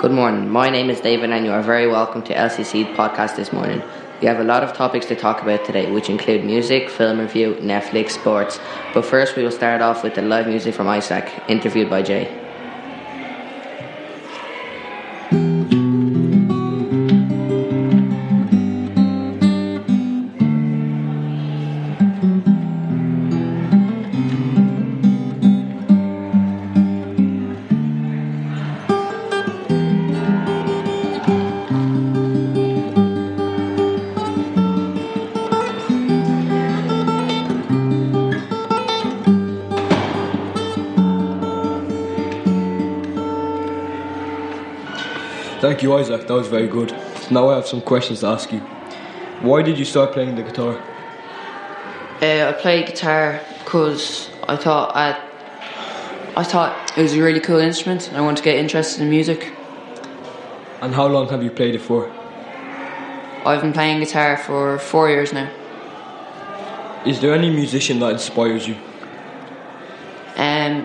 Good morning. My name is David, and you are very welcome to LCC podcast this morning. We have a lot of topics to talk about today, which include music, film review, Netflix, sports. But first, we will start off with the live music from Isaac, interviewed by Jay. Thank you, Isaac. That was very good. Now I have some questions to ask you. Why did you start playing the guitar? Uh, I played guitar because I thought I, I thought it was a really cool instrument. and I wanted to get interested in music. And how long have you played it for? I've been playing guitar for four years now. Is there any musician that inspires you? Um,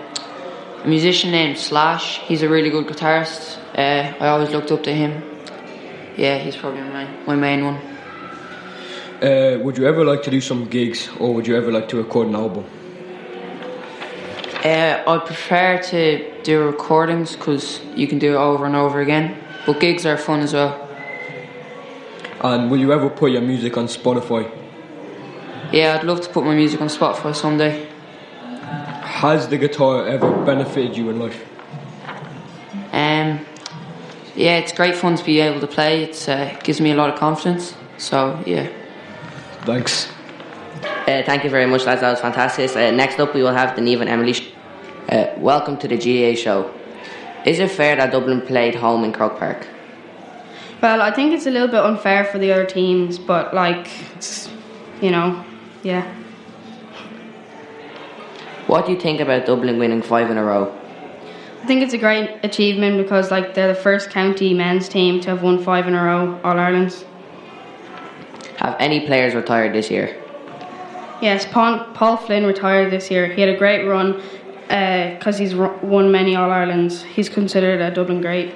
a musician named Slash. He's a really good guitarist. Uh, I always looked up to him. Yeah, he's probably my my main one. Uh, would you ever like to do some gigs, or would you ever like to record an album? Uh, I prefer to do recordings because you can do it over and over again. But gigs are fun as well. And will you ever put your music on Spotify? Yeah, I'd love to put my music on Spotify someday. Has the guitar ever benefited you in life? Yeah, it's great fun to be able to play. It uh, gives me a lot of confidence. So yeah. Thanks. Uh, thank you very much, lads. That was fantastic. Uh, next up, we will have the Neve and Emily. Sh- uh, welcome to the GAA show. Is it fair that Dublin played home in Croke Park? Well, I think it's a little bit unfair for the other teams, but like, it's, you know, yeah. What do you think about Dublin winning five in a row? I think it's a great achievement because like they're the first county men's team to have won five in a row All Irelands. Have any players retired this year? Yes, Paul, Paul Flynn retired this year. He had a great run because he's won many All Irelands. He's considered a Dublin great.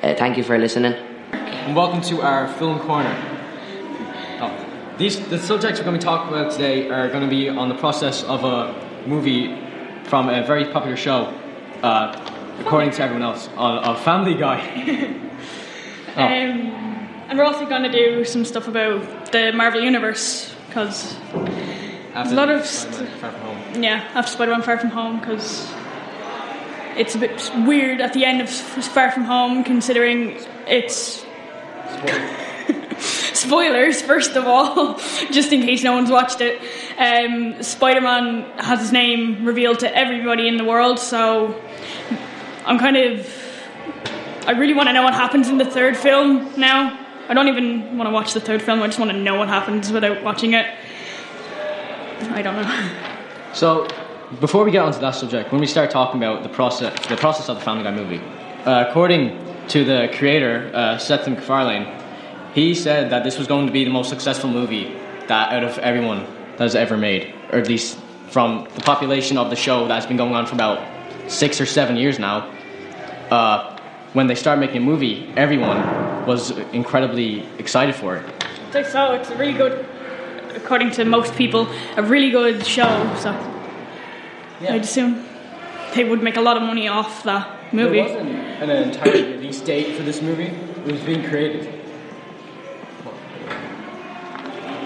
Uh, thank you for listening. and welcome to our film corner. Oh, these the subjects we're going to be talking about today are going to be on the process of a movie from a very popular show, uh, according to everyone else, on a Family Guy. Oh. Um, and we're also going to do some stuff about the Marvel Universe because After a lot of st- Far From Home. yeah after Spider-Man Far From Home because it's a bit weird at the end of Far From Home considering it's spoilers first of all just in case no one's watched it um, Spider-Man has his name revealed to everybody in the world so I'm kind of I really want to know what happens in the third film now. I don't even want to watch the third film. I just want to know what happens without watching it. I don't know. So, before we get onto that subject, when we start talking about the process, the process of the Family Guy movie, uh, according to the creator uh, Seth MacFarlane, he said that this was going to be the most successful movie that out of everyone that has ever made, or at least from the population of the show that has been going on for about six or seven years now. Uh, when they start making a movie, everyone was incredibly excited for it. So, so it's a really good, according to most people, a really good show. So I'd assume they would make a lot of money off that movie. There wasn't an entire release date for this movie. It was being created.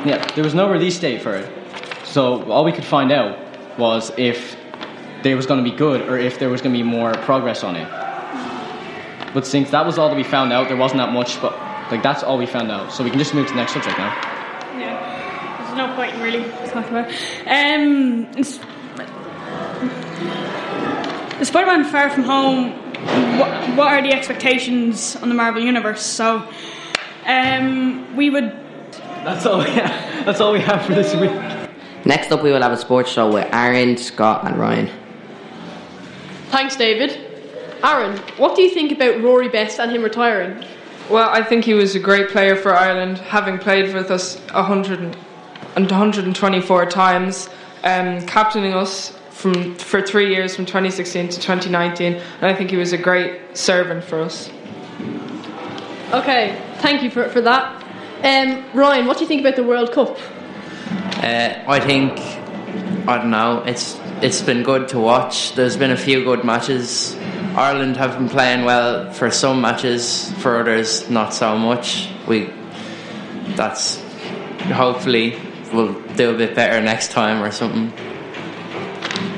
Yeah, there was no release date for it. So all we could find out was if there was going to be good or if there was going to be more progress on it. But since that was all that we found out, there wasn't that much. But like that's all we found out. So we can just move to the next subject now. Yeah, there's no point in really talking about. Um, Spider-Man Far From Home. What, what are the expectations on the Marvel Universe? So, um, we would That's all. We have. That's all we have for this week. Next up, we will have a sports show with Aaron, Scott, and Ryan. Thanks, David. Aaron, what do you think about Rory Best and him retiring? Well, I think he was a great player for Ireland, having played with us 100 and 124 times, um, captaining us from for three years, from 2016 to 2019, and I think he was a great servant for us. Okay, thank you for, for that. Um, Ryan, what do you think about the World Cup? Uh, I think I don't know. It's it's been good to watch. There's been a few good matches. Ireland have been playing well for some matches, for others not so much. We that's hopefully we'll do a bit better next time or something.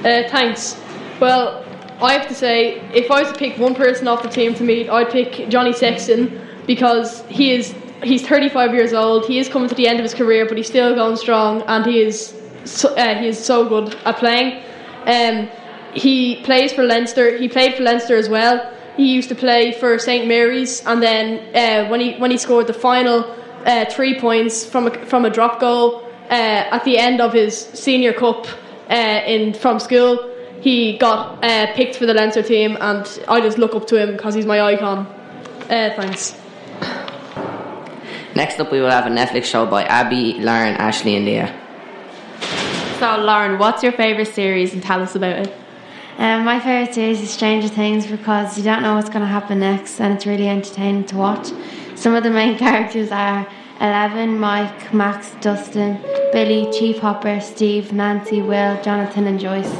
Uh, thanks. Well, I have to say, if I was to pick one person off the team to meet, I'd pick Johnny Sexton because he is he's 35 years old. He is coming to the end of his career, but he's still going strong, and he is so, uh, he is so good at playing. Um, he plays for Leinster. He played for Leinster as well. He used to play for St Mary's, and then uh, when he when he scored the final uh, three points from a, from a drop goal uh, at the end of his senior cup uh, in from school, he got uh, picked for the Leinster team, and I just look up to him because he's my icon. Thanks. Next up, we will have a Netflix show by Abby, Lauren, Ashley, and Leah. So, Lauren, what's your favourite series and tell us about it? Um, my favourite series is Stranger Things because you don't know what's going to happen next and it's really entertaining to watch. Some of the main characters are Eleven, Mike, Max, Dustin, Billy, Chief Hopper, Steve, Nancy, Will, Jonathan, and Joyce.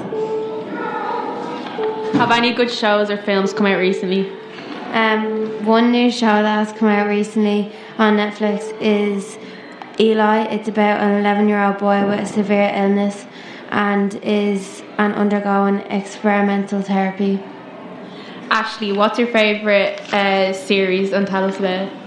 Have any good shows or films come out recently? Um, one new show that has come out recently on Netflix is Eli. It's about an 11 year old boy with a severe illness and is undergoing experimental therapy. Ashley, what's your favourite uh, series and tell us about it?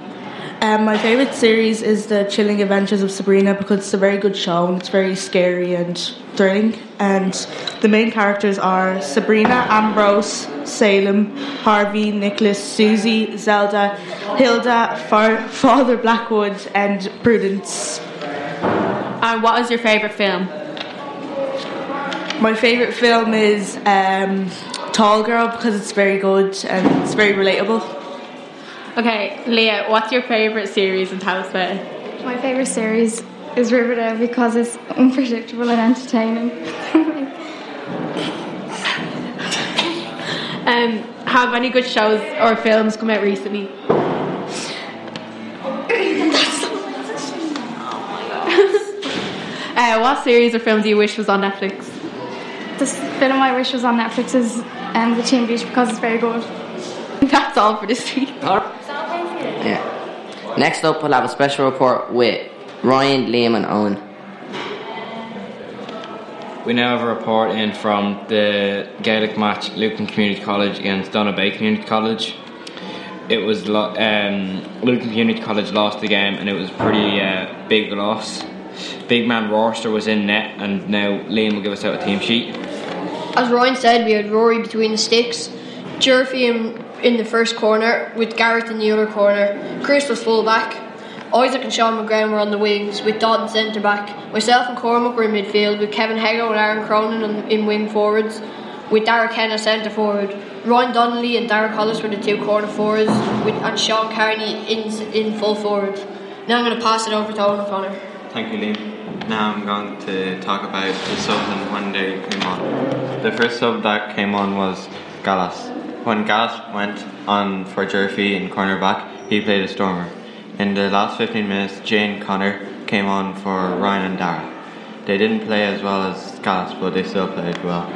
Um, my favourite series is The Chilling Adventures of Sabrina because it's a very good show and it's very scary and thrilling. And the main characters are Sabrina, Ambrose, Salem, Harvey, Nicholas, Susie, Zelda, Hilda, Far- Father Blackwood, and Prudence. And what is your favourite film? My favourite film is um, Tall Girl because it's very good and it's very relatable. Okay, Leah, what's your favourite series us about it? My favourite series is Riverdale because it's unpredictable and entertaining. Um, have any good shows or films come out recently? Oh. Uh, what series or films do you wish was on Netflix? The film I wish was on Netflix is um, The Teen Beach because it's very good. That's all for this week. Yeah. Next up, we'll have a special report with Ryan, Liam, and Owen. We now have a report in from the Gaelic match Lucan Community College against Donabate Community College. It was lo- um, Lucan Community College lost the game and it was a pretty uh, big loss. Big man Roster was in net and now Liam will give us out a team sheet. As Ryan said, we had Rory between the sticks, Jerfy in, in the first corner, with Garrett in the other corner. Chris was full back. Isaac and Sean McGrain were on the wings, with Dodd centre back. Myself and Cormac were in midfield, with Kevin Hego and Aaron Cronin on, in wing forwards, with Derek Henna centre forward. Ryan Donnelly and Derek Hollis were the two corner forwards, with, and Sean Carney in, in full forward. Now I'm going to pass it over to Owen O'Connor. Thank you, Liam. Now I'm going to talk about the subs and when they came on. The first sub that came on was Gallas. When Gallas went on for Jerfy in cornerback, he played a stormer. In the last 15 minutes, Jane Connor came on for Ryan and Dara. They didn't play as well as Gallas, but they still played well.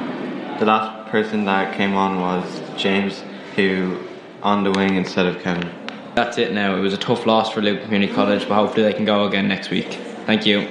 The last person that came on was James, who on the wing instead of Kevin. That's it now. It was a tough loss for Lucan Community College, but hopefully they can go again next week. Thank you.